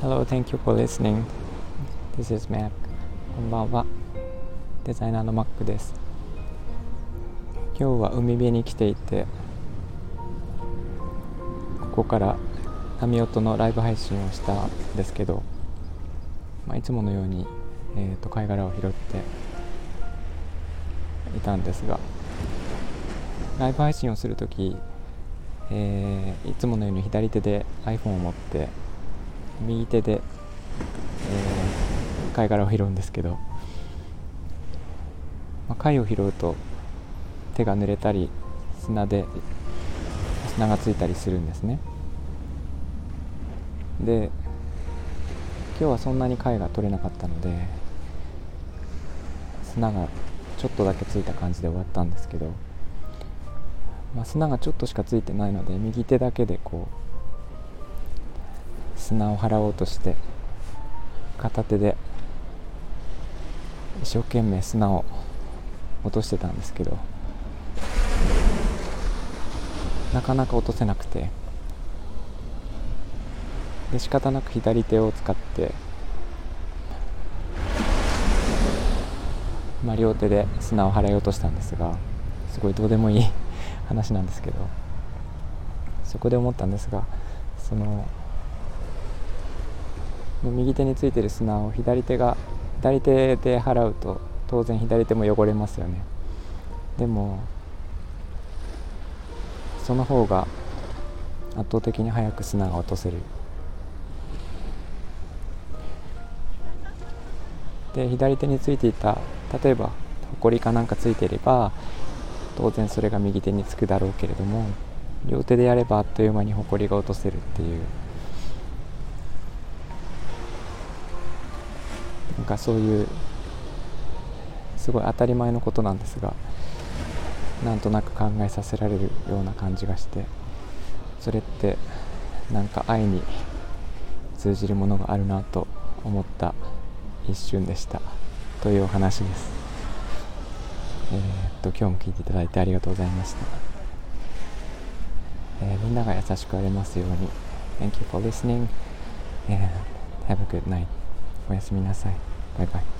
Hello, thank you for listening. This is Mac. こんばんは。デザイナーの Mac です。今日は海辺に来ていて、ここから波音のライブ配信をしたんですけど、まあ、いつものように、えーと、貝殻を拾っていたんですが、ライブ配信をするとき、えー、いつものように左手で iPhone を持って右手で、えー、貝殻を拾うんですけど、まあ、貝を拾うと手が濡れたり砂で砂がついたりするんですね。で今日はそんなに貝が取れなかったので砂がちょっとだけついた感じで終わったんですけどまあ、砂がちょっとしかついてないので右手だけでこう砂を払おうとして片手で一生懸命砂を落としてたんですけどなかなか落とせなくてで仕方なく左手を使って、まあ、両手で砂を払い落としたんですがすごいどうでもいい話なんですけどそこで思ったんですがその右手についてる砂を左手が左手で払うと当然左手も汚れますよね。でもその方が圧倒的に早く砂が落とせる。で左手についていた例えばほこりかなんかついていれば当然それが右手につくだろうけれども両手でやればあっという間にほこりが落とせるっていう。なんかそういうすごい当たり前のことなんですがなんとなく考えさせられるような感じがしてそれってなんか愛に通じるものがあるなと思った一瞬でした。というお話です。えー。と今日も聞いていただいてありがとうございました、えー、みんなが優しくありますように。Thank you for listening and have a good night. おやすみなさい。バイバイ